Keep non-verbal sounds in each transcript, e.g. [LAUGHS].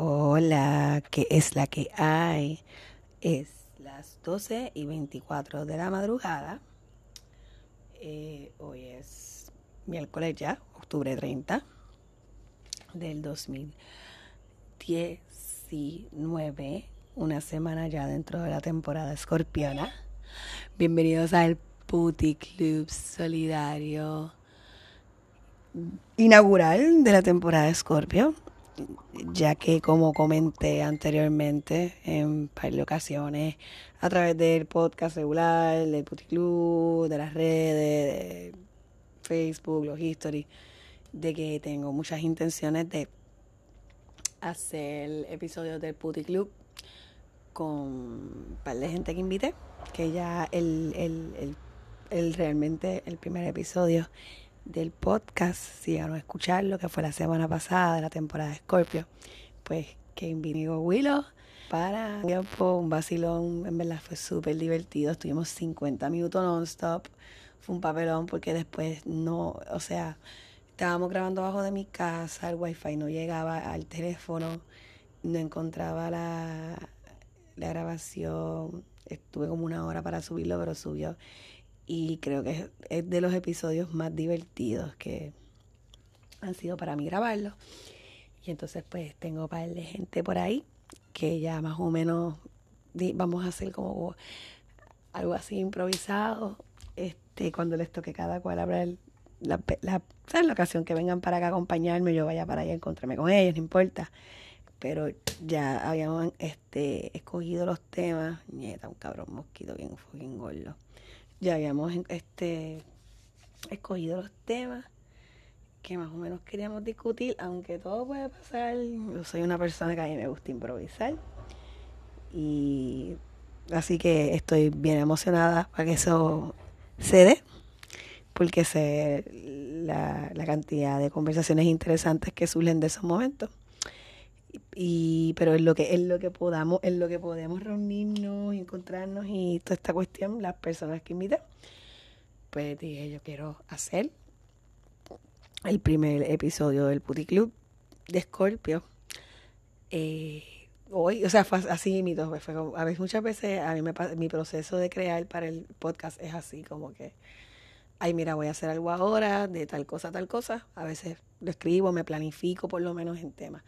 Hola, ¿qué es la que hay? Es las 12 y 24 de la madrugada. Eh, hoy es miércoles ya, octubre 30 del 2019. Una semana ya dentro de la temporada escorpiona. Bienvenidos al Puti Club Solidario inaugural de la temporada Escorpio ya que como comenté anteriormente en par de ocasiones, a través del podcast regular, del Puticlub, de las redes, de Facebook, los history, de que tengo muchas intenciones de hacer episodios del Puticlub con un par de gente que invité, que ya el, el, el, el realmente el primer episodio del podcast, si llegaron a escuchar lo que fue la semana pasada de la temporada de Scorpio, pues que vino Willow para un vacilón, en verdad fue súper divertido, estuvimos 50 minutos non-stop, fue un papelón porque después no, o sea, estábamos grabando abajo de mi casa, el wifi no llegaba al teléfono, no encontraba la grabación, estuve como una hora para subirlo, pero subió y creo que es, de los episodios más divertidos que han sido para mí grabarlo. Y entonces pues tengo un par de gente por ahí que ya más o menos vamos a hacer como algo así improvisado. Este, cuando les toque cada cual hablar la, la, la ocasión que vengan para acá a acompañarme, yo vaya para allá a encontrarme con ellos, no importa. Pero ya habíamos este, escogido los temas. Nieta, un cabrón mosquito bien fucking ya habíamos este, escogido los temas que más o menos queríamos discutir, aunque todo puede pasar. Yo soy una persona que a mí me gusta improvisar. Y así que estoy bien emocionada para que eso se dé, porque sé la, la cantidad de conversaciones interesantes que surgen de esos momentos y pero en lo que en lo que podamos en lo que podemos reunirnos y encontrarnos y toda esta cuestión las personas que invité pues dije yo quiero hacer el primer episodio del Puti Club de Scorpio eh, hoy o sea fue así mi fue a veces muchas veces a mí me mi proceso de crear para el podcast es así como que ay mira voy a hacer algo ahora de tal cosa tal cosa a veces lo escribo me planifico por lo menos en temas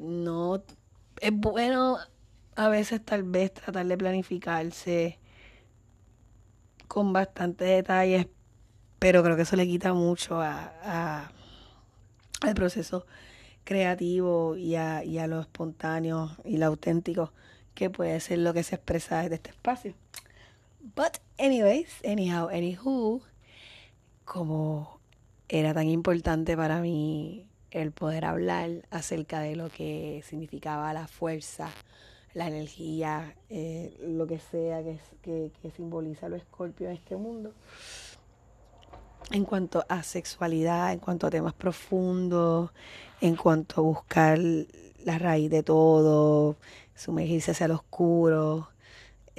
no es bueno a veces tal vez tratar de planificarse con bastante detalles, pero creo que eso le quita mucho a, al proceso creativo y a, y a lo espontáneo y lo auténtico que puede ser lo que se expresa desde este espacio. But anyways, anyhow, anywho, como era tan importante para mí el poder hablar acerca de lo que significaba la fuerza, la energía, eh, lo que sea que, que, que simboliza lo escorpio en este mundo. En cuanto a sexualidad, en cuanto a temas profundos, en cuanto a buscar la raíz de todo, sumergirse hacia lo oscuro,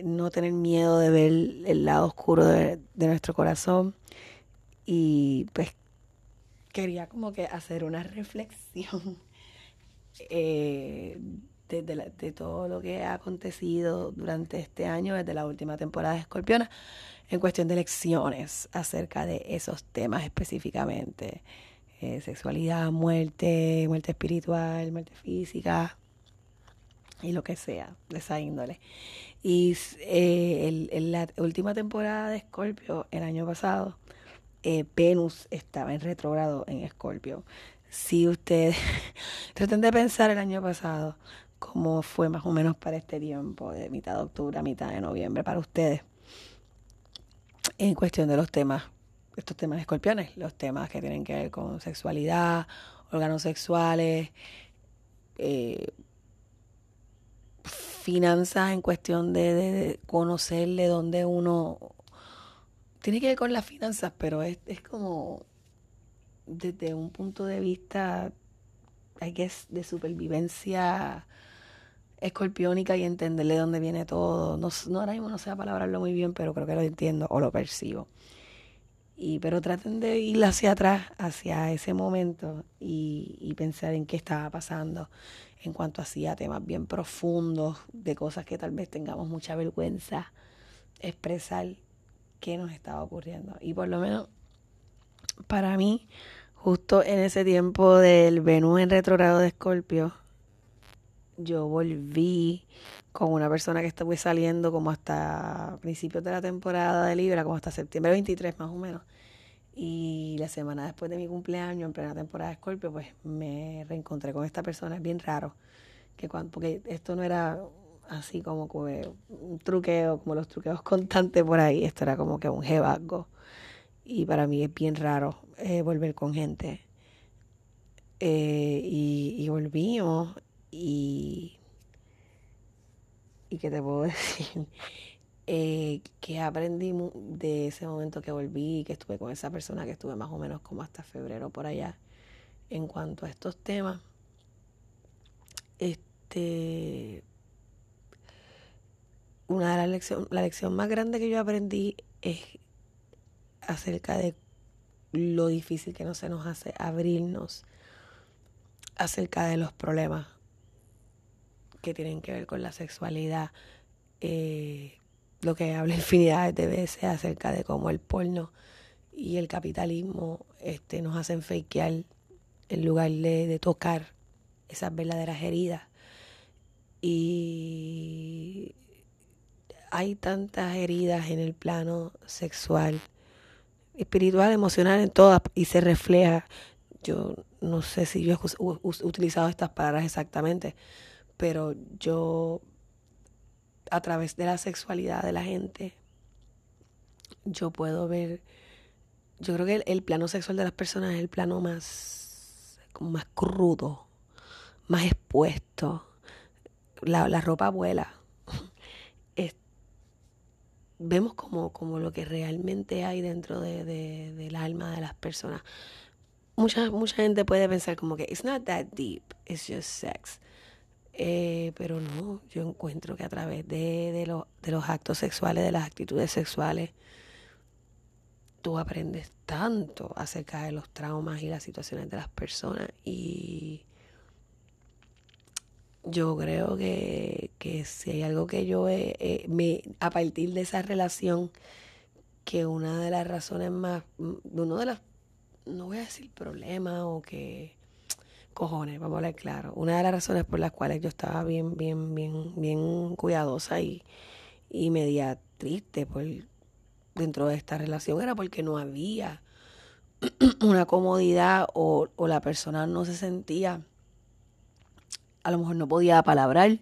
no tener miedo de ver el lado oscuro de, de nuestro corazón y pues quería como que hacer una reflexión [LAUGHS] eh, de, todo lo que ha acontecido durante este año, desde la última temporada de Escorpiona, en cuestión de lecciones acerca de esos temas específicamente. Eh, sexualidad, muerte, muerte espiritual, muerte física y lo que sea de esa índole. Y eh, en la última temporada de Scorpio, el año pasado, eh, Venus estaba en retrogrado en Escorpio. Si ustedes [LAUGHS] traten de pensar el año pasado, cómo fue más o menos para este tiempo, de mitad de octubre a mitad de noviembre, para ustedes, en cuestión de los temas, estos temas escorpiones, los temas que tienen que ver con sexualidad, órganos sexuales, eh, finanzas en cuestión de, de, de conocerle dónde uno tiene que ver con las finanzas, pero es, es como desde un punto de vista, hay que de supervivencia escorpiónica y entenderle dónde viene todo. No, no ahora mismo no sé palabrarlo muy bien, pero creo que lo entiendo o lo percibo. Y, pero traten de ir hacia atrás, hacia ese momento y, y pensar en qué estaba pasando en cuanto hacía temas bien profundos, de cosas que tal vez tengamos mucha vergüenza expresar qué nos estaba ocurriendo. Y por lo menos para mí, justo en ese tiempo del Venus en retrogrado de Escorpio, yo volví con una persona que estuve saliendo como hasta principios de la temporada de Libra, como hasta septiembre 23 más o menos. Y la semana después de mi cumpleaños, en plena temporada de Escorpio, pues me reencontré con esta persona. Es bien raro, que cuando, porque esto no era así como que un truqueo, como los truqueos [LAUGHS] constantes por ahí. Esto era como que un jebasgo. Y para mí es bien raro eh, volver con gente. Eh, y, y volvimos y... ¿Y qué te puedo [LAUGHS] decir? Eh, que aprendí de ese momento que volví, que estuve con esa persona, que estuve más o menos como hasta febrero por allá, en cuanto a estos temas. Este, una de las lecciones, la lección más grande que yo aprendí es acerca de lo difícil que no se nos hace abrirnos acerca de los problemas que tienen que ver con la sexualidad. Eh, lo que habla infinidades de veces acerca de cómo el porno y el capitalismo este, nos hacen fakear en lugar de, de tocar esas verdaderas heridas. Y hay tantas heridas en el plano sexual, espiritual, emocional, en todas, y se refleja. Yo no sé si yo he utilizado estas palabras exactamente, pero yo a través de la sexualidad de la gente, yo puedo ver, yo creo que el, plano sexual de las personas es el plano más, más crudo, más expuesto. La, la ropa vuela. Vemos como, como lo que realmente hay dentro de, de, del alma de las personas. Mucha, mucha gente puede pensar como que it's not that deep, it's just sex. Eh, pero no, yo encuentro que a través de, de, de los actos sexuales, de las actitudes sexuales, tú aprendes tanto acerca de los traumas y las situaciones de las personas y yo creo que, si hay algo que yo me, a partir de esa relación, que una de las razones más, uno de las, no voy a decir problemas o que cojones, vamos a hablar claro. Una de las razones por las cuales yo estaba bien, bien, bien, bien cuidadosa y, y media triste por dentro de esta relación era porque no había [CLEARS THROAT] una comodidad o, o la persona no se sentía, a lo mejor no podía palabrar,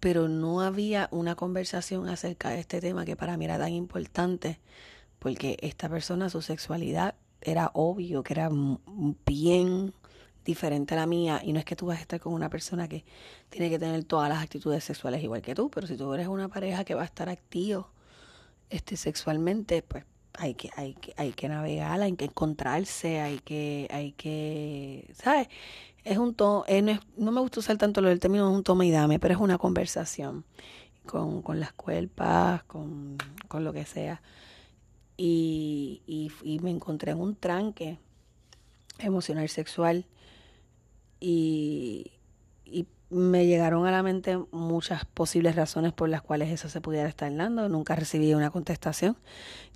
pero no había una conversación acerca de este tema que para mí era tan importante, porque esta persona, su sexualidad era obvio que era bien diferente a la mía y no es que tú vas a estar con una persona que tiene que tener todas las actitudes sexuales igual que tú, pero si tú eres una pareja que va a estar activo este sexualmente, pues hay que hay que hay que navegar, hay que encontrarse, hay que hay que, ¿sabes? Es un tono, eh, no, no, me gusta usar tanto lo del término es un toma y dame, pero es una conversación con, con las cuerpas, con, con lo que sea. Y, y, me encontré en un tranque emocional sexual y, y me llegaron a la mente muchas posibles razones por las cuales eso se pudiera estar dando. Nunca recibí una contestación.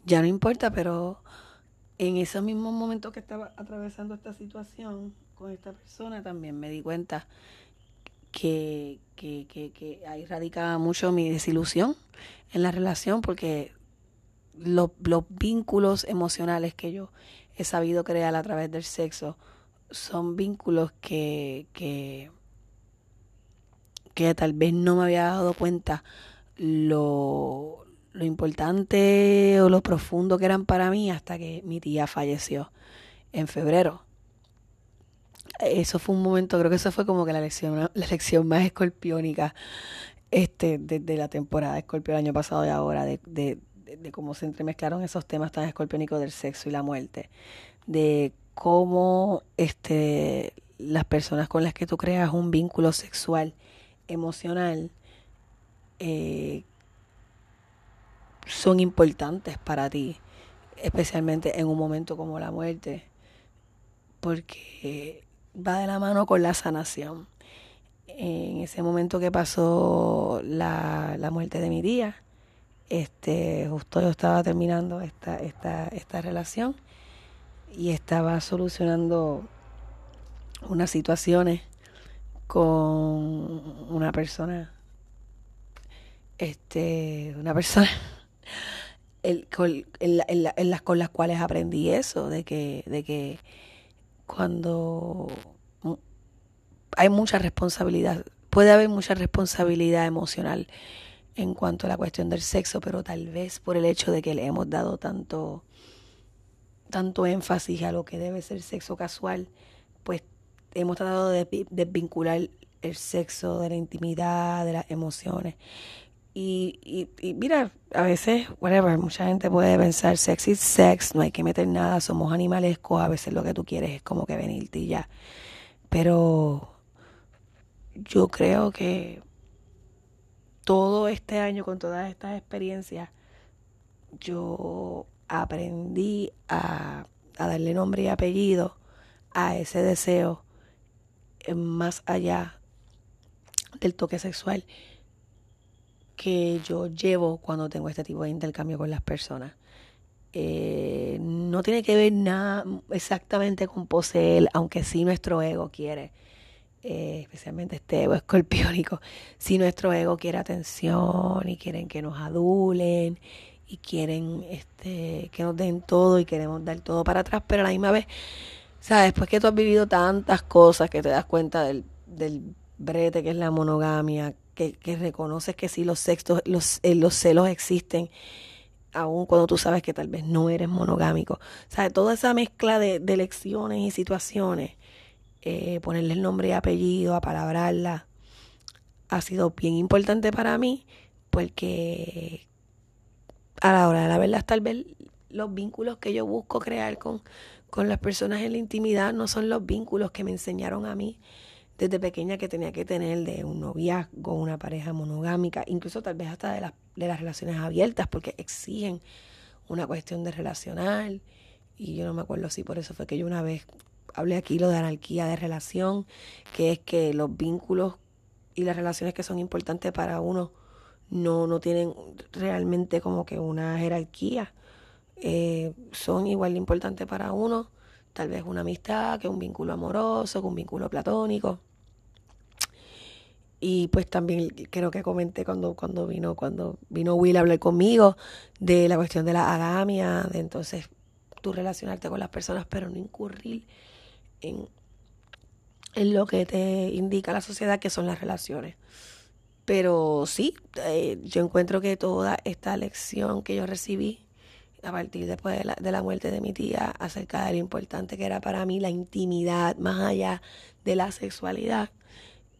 Ya no importa, pero en ese mismo momento que estaba atravesando esta situación con esta persona, también me di cuenta que, que, que, que ahí radicaba mucho mi desilusión en la relación, porque los, los vínculos emocionales que yo he sabido crear a través del sexo son vínculos que, que, que tal vez no me había dado cuenta lo, lo importante o lo profundo que eran para mí hasta que mi tía falleció en febrero. Eso fue un momento, creo que eso fue como que la lección, la lección más escorpiónica este, desde la temporada de Escorpio el año pasado y ahora, de, de, de, cómo se entremezclaron esos temas tan escorpiónicos del sexo y la muerte, de cómo este, las personas con las que tú creas un vínculo sexual, emocional, eh, son importantes para ti. especialmente en un momento como la muerte, porque va de la mano con la sanación. En ese momento que pasó la, la muerte de mi tía, este, justo yo estaba terminando esta, esta, esta relación y estaba solucionando unas situaciones con una persona, este, una persona [LAUGHS] el, con, las con las cuales aprendí eso, de que, de que cuando hay mucha responsabilidad, puede haber mucha responsabilidad emocional en cuanto a la cuestión del sexo, pero tal vez por el hecho de que le hemos dado tanto, tanto énfasis a lo que debe ser sexo casual, pues hemos tratado de desvincular el sexo de la intimidad, de las emociones. Y, y, y, mira, a veces, whatever, mucha gente puede pensar sex is sex, no hay que meter nada, somos animalescos, a veces lo que tú quieres es como que venirte y ya. Pero yo creo que todo este año, con todas estas experiencias, yo aprendí a, a darle nombre y apellido a ese deseo más allá del toque sexual que yo llevo cuando tengo este tipo de intercambio con las personas. Eh, no tiene que ver nada exactamente con poseer, aunque sí nuestro ego quiere, eh, especialmente este ego [LAUGHS] escorpiónico, si nuestro ego quiere atención y quieren que nos adulen y quieren este, que nos den todo y queremos dar todo para atrás, pero a la misma vez, ¿sabes? Después que tú has vivido tantas cosas que te das cuenta del, del brete que es la monogamia, que, que reconoces que sí los, sextos, los, eh, los celos existen, aun cuando tú sabes que tal vez no eres monogámico. O sea, toda esa mezcla de, de lecciones y situaciones, eh, ponerle el nombre y apellido, apalabrarla, ha sido bien importante para mí porque a la hora de la verdad tal vez los vínculos que yo busco crear con, con las personas en la intimidad no son los vínculos que me enseñaron a mí desde pequeña que tenía que tener de un noviazgo, una pareja monogámica, incluso tal vez hasta de las, de las relaciones abiertas, porque exigen una cuestión de relacional. Y yo no me acuerdo si por eso fue que yo una vez hablé aquí lo de anarquía de relación, que es que los vínculos y las relaciones que son importantes para uno no, no tienen realmente como que una jerarquía. Eh, son igual de importantes para uno tal vez una amistad, que un vínculo amoroso, que un vínculo platónico. Y pues también creo que comenté cuando, cuando vino, cuando vino Will a hablar conmigo de la cuestión de la agamia, de entonces tú relacionarte con las personas, pero no incurrir en, en lo que te indica la sociedad que son las relaciones. Pero sí, eh, yo encuentro que toda esta lección que yo recibí a partir después de la, de la muerte de mi tía acerca de lo importante que era para mí la intimidad más allá de la sexualidad.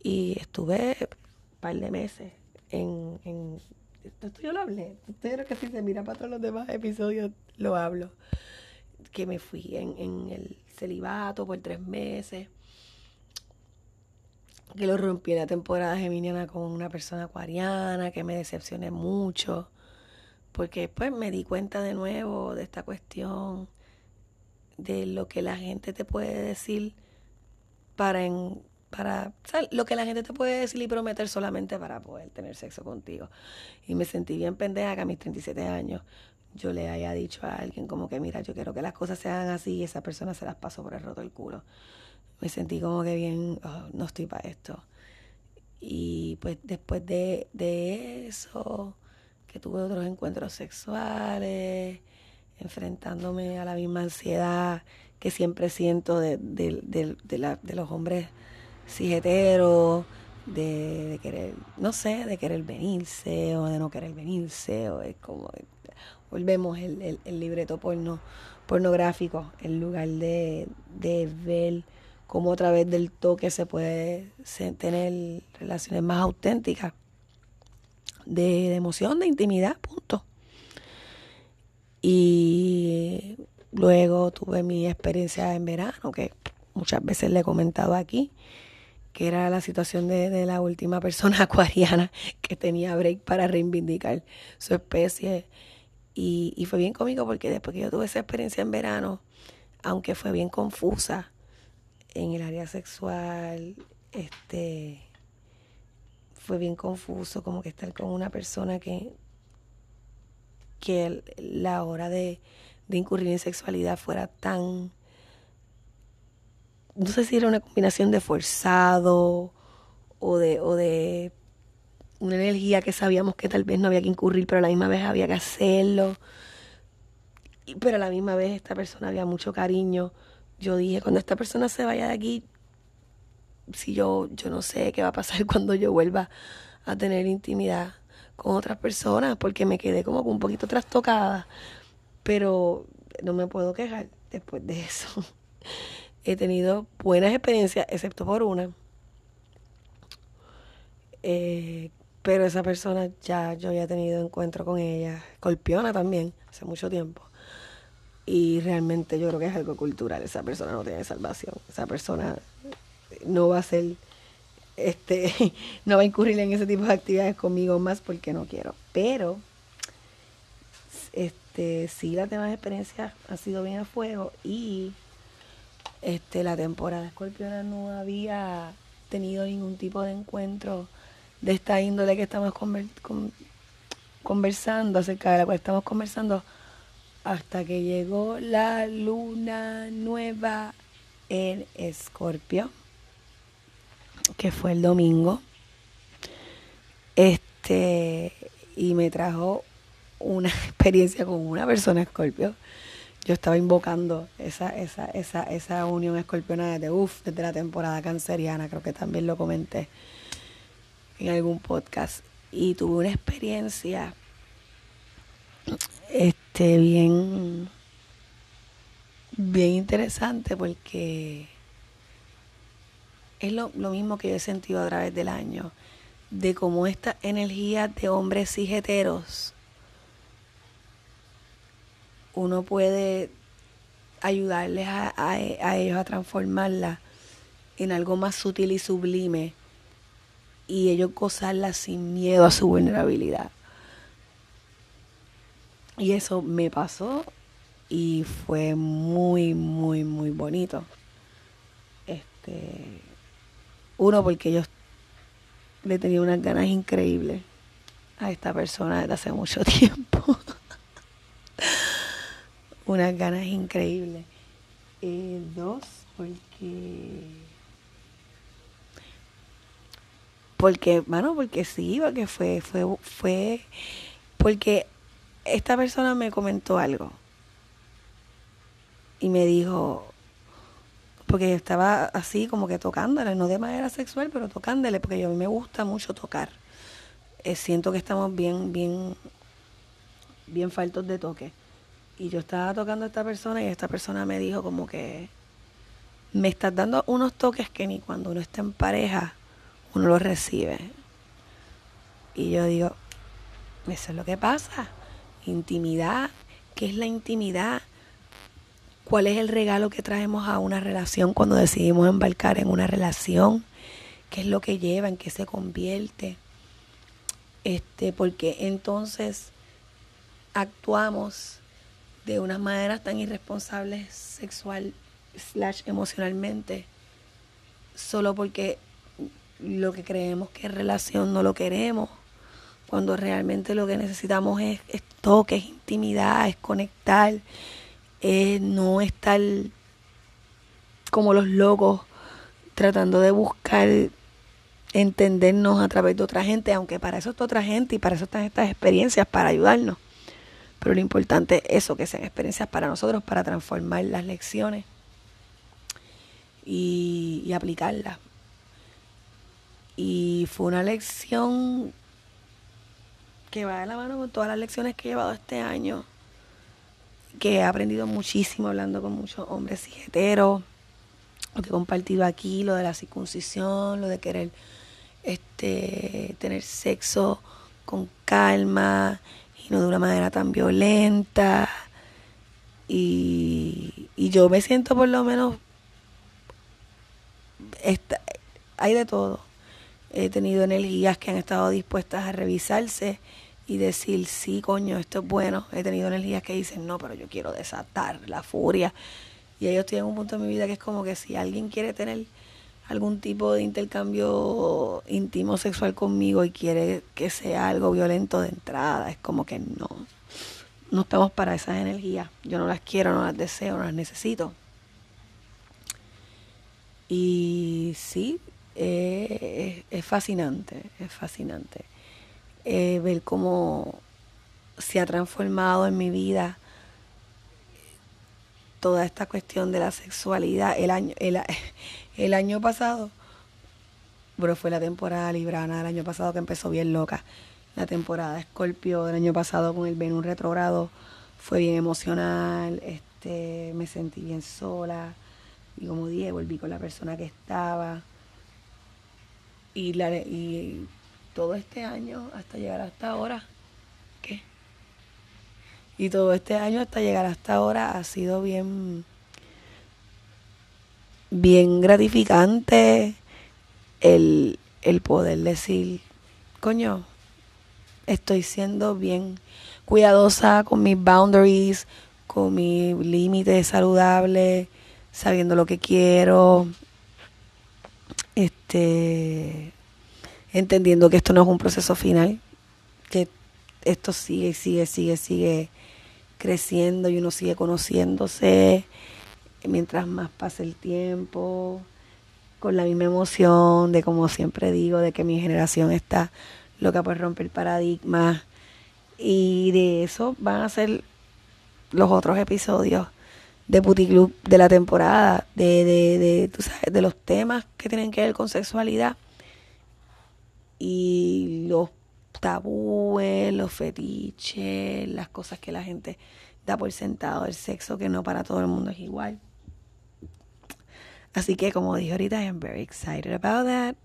Y estuve un par de meses en, esto yo lo hablé, esto que si se mira para todos los demás episodios lo hablo, que me fui en, en el celibato por tres meses, que lo rompí en la temporada geminiana con una persona acuariana, que me decepcioné mucho, porque después me di cuenta de nuevo de esta cuestión de lo que la gente te puede decir para en, para lo que la gente te puede decir y prometer solamente para poder tener sexo contigo. Y me sentí bien pendeja que a mis 37 años yo le haya dicho a alguien como que mira, yo quiero que las cosas se hagan así y esa persona se las pasó por el roto del culo. Me sentí como que bien, oh, no estoy para esto. Y pues después de, de eso que tuve otros encuentros sexuales, enfrentándome a la misma ansiedad que siempre siento de, de, los hombres cijeteros, de, de, querer, no sé, de querer venirse o de no querer venirse, o es como, volvemos el, el, libreto porno, pornográfico, en lugar de, de ver cómo a través del toque se puede tener relaciones más auténticas de, emoción, de intimidad, punto. Y luego tuve mi experiencia en verano, que muchas veces le he comentado aquí, que era la situación de, de, la última persona [LAUGHS] acuariana que tenía break para reivindicar su especie Y, y fue bien cómico porque después que yo tuve esa experiencia en verano, aunque fue bien confusa en el área sexual, este fue bien confuso como que estar con una persona que que la hora de, de incurrir en sexualidad fuera tan no sé si era una combinación de forzado o de, o de una energía que sabíamos que tal vez no había que incurrir, pero a la misma vez había que hacerlo. Pero a la misma vez esta persona había mucho cariño. Yo dije, cuando esta persona se vaya de aquí, si yo, yo no sé qué va a pasar [LAUGHS] cuando yo vuelva a tener intimidad con otras personas, porque me quedé como un poquito trastocada. Pero no me puedo quejar después de eso. [LAUGHS] He tenido buenas experiencias, excepto por una. Eh, pero esa persona ya yo había tenido encuentro con ella, escorpiona también, hace mucho tiempo. Y realmente yo creo que es algo cultural. Esa persona no tiene salvación. Esa persona no va a ser, este, [LAUGHS] no va a incurrir en ese tipo de actividades conmigo más porque no quiero. Pero, este, sí, las demás experiencias han sido bien a fuego y este, la temporada escorpiona no había tenido ningún tipo de encuentro de esta índole que estamos conversando, acerca de la cual estamos conversando, hasta que llegó la luna nueva en Escorpio, que fue el domingo. Este, y me trajo una [LAUGHS] experiencia con una persona Escorpio yo estaba invocando esa, esa, esa, esa unión escorpiona desde, uf, desde la temporada canceriana, creo que también lo comenté en algún podcast. Y tuve una experiencia este bien bien interesante porque es lo, lo mismo que yo he sentido a través del año de cómo esta energía de hombres y uno puede ayudarles a, ellos a transformarla en algo más sutil y sublime y ellos gozarla sin miedo a su vulnerabilidad. Y eso me pasó y fue muy, muy, muy bonito. Este, uno, porque yo le tenía unas ganas increíbles a esta persona desde hace mucho [LAUGHS] tiempo unas ganas increíbles. Eh, dos, porque. Porque, mano, porque sí, porque fue, fue, fue. Porque esta persona me comentó algo. Y me dijo. Porque estaba así como que tocándole, no de manera sexual, pero tocándole, porque a mí me gusta mucho tocar. Eh, siento que estamos bien, bien, bien faltos de toque. Y yo estaba tocando a esta persona y esta persona me dijo como que me estás dando unos toques que ni cuando uno está en pareja uno los recibe. Y yo digo, eso es lo que pasa. Intimidad, ¿qué es la intimidad? ¿Cuál es el regalo que traemos a una relación cuando decidimos embarcar en una relación? ¿Qué es lo que lleva? ¿En qué se convierte? Este, porque entonces actuamos de unas maneras tan irresponsables sexual slash emocionalmente solo porque lo que creemos que es relación no lo queremos cuando realmente lo que necesitamos es, es toque, es intimidad, es conectar, es no estar como los locos tratando de buscar entendernos a través de otra gente, aunque para eso está otra gente y para eso están estas experiencias, para ayudarnos. Pero lo importante es eso, que sean experiencias para nosotros, para transformar las lecciones y, y aplicarlas. Y fue una lección que va de la mano con todas las lecciones que he llevado este año, que he aprendido muchísimo hablando con muchos hombres y lo que he compartido aquí, lo de la circuncisión, lo de querer este tener sexo con calma y no de una manera tan violenta. Y, y yo me siento por lo menos, hay de todo. He tenido energías que han estado dispuestas a revisarse y decir, sí, coño, esto es bueno. He tenido energías que dicen, no, pero yo quiero desatar la furia. Y ellos tienen un punto en mi vida que es como que si alguien quiere tener algún tipo de intercambio íntimo sexual conmigo y quiere que sea algo violento de entrada, es como que no, no estamos para esas energías. Yo no las quiero, no las deseo, no las necesito. Y sí, eh, es fascinante, es fascinante eh, ver cómo se ha transformado en mi vida toda esta cuestión de la sexualidad. El año, el, [LAUGHS] el año pasado, bueno, fue la temporada Librana del año pasado que empezó bien loca. La temporada Escorpio del año pasado con el Venus retrogrado fue bien emocional. Este, me sentí bien sola. Y como dije, volví con la persona que estaba. Y, la, y todo este año hasta llegar hasta ahora, ¿qué? Y todo este año hasta llegar hasta ahora ha sido bien, bien gratificante el, el poder decir, coño, estoy siendo bien cuidadosa con mis boundaries, con mis límites saludables, sabiendo lo que quiero, este entendiendo que esto no es un proceso final, que esto sigue, sigue, sigue, sigue creciendo y uno sigue conociéndose mientras más pasa el tiempo, con la misma emoción de, como siempre digo, de que mi generación está loca por romper paradigmas. Y de eso van a ser los otros episodios de Puti Club de la temporada, de, de, de, tú sabes, de los temas que tienen que ver con sexualidad y los tabúes, los fetiches, las cosas que la gente da por sentado, el sexo que no para todo el mundo es igual. Así que como dije ahorita, I am very excited about that.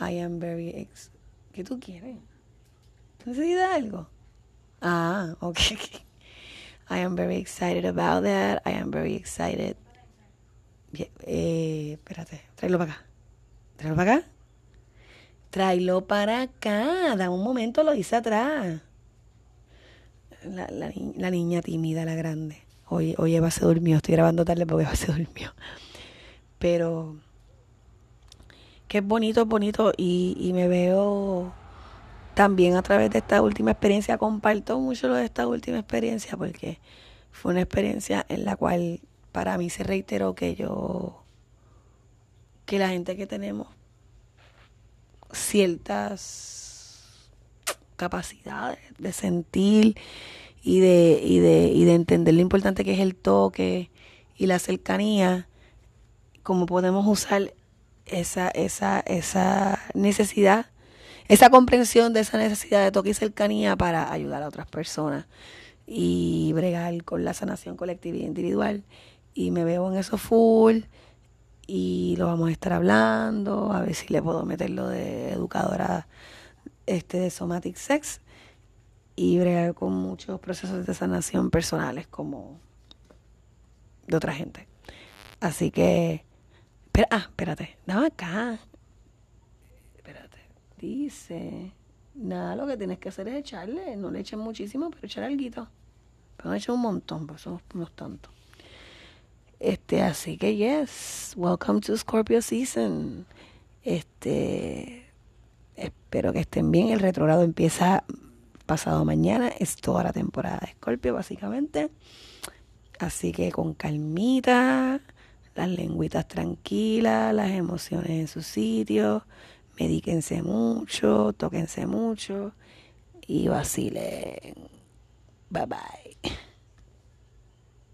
I am very ex ¿Qué tú quieres? ¿Necesitas algo? Ah, [LAUGHS] ok. I am very excited about that. I am very excited. eh, espérate, tráelo para acá. Tráelo para acá. Tráelo para acá. Da un momento, lo hice atrás. La, la, niña tímida, la grande. Hoy, hoy Eva se durmió. Estoy grabando tarde porque Eva [LAUGHS] se durmió. Pero que es bonito, bonito. Y, y me veo también a través de esta última experiencia. Comparto mucho lo de esta última experiencia porque fue una experiencia en la cual para mí se reiteró que yo, que la gente que tenemos ciertas capacidades de sentir y de, y de, y de entender lo importante que es el toque y la cercanía, cómo podemos usar esa, esa, esa necesidad, esa comprensión de esa necesidad de toque y cercanía para ayudar a otras personas y bregar con la sanación colectiva e individual. Y me veo en eso full y lo vamos a estar hablando, a ver si le puedo meter lo de educadora este de Somatic Sex y bregar con muchos procesos de sanación personales como de otra gente. Así que, espera, ah, espérate, dame acá. Espérate, dice, nada, lo que tienes que hacer es echarle, no le echen muchísimo, pero echar algo. Pero no echen un montón, pues somos unos tantos. Este, así que yes, welcome to Scorpio season. Este, espero que estén bien. El retrogrado empieza pasado mañana, es toda la temporada de Scorpio básicamente. Así que con calmita, las lengüitas tranquilas, las emociones en su sitio, medíquense mucho, tóquense mucho y vacilen. Bye bye.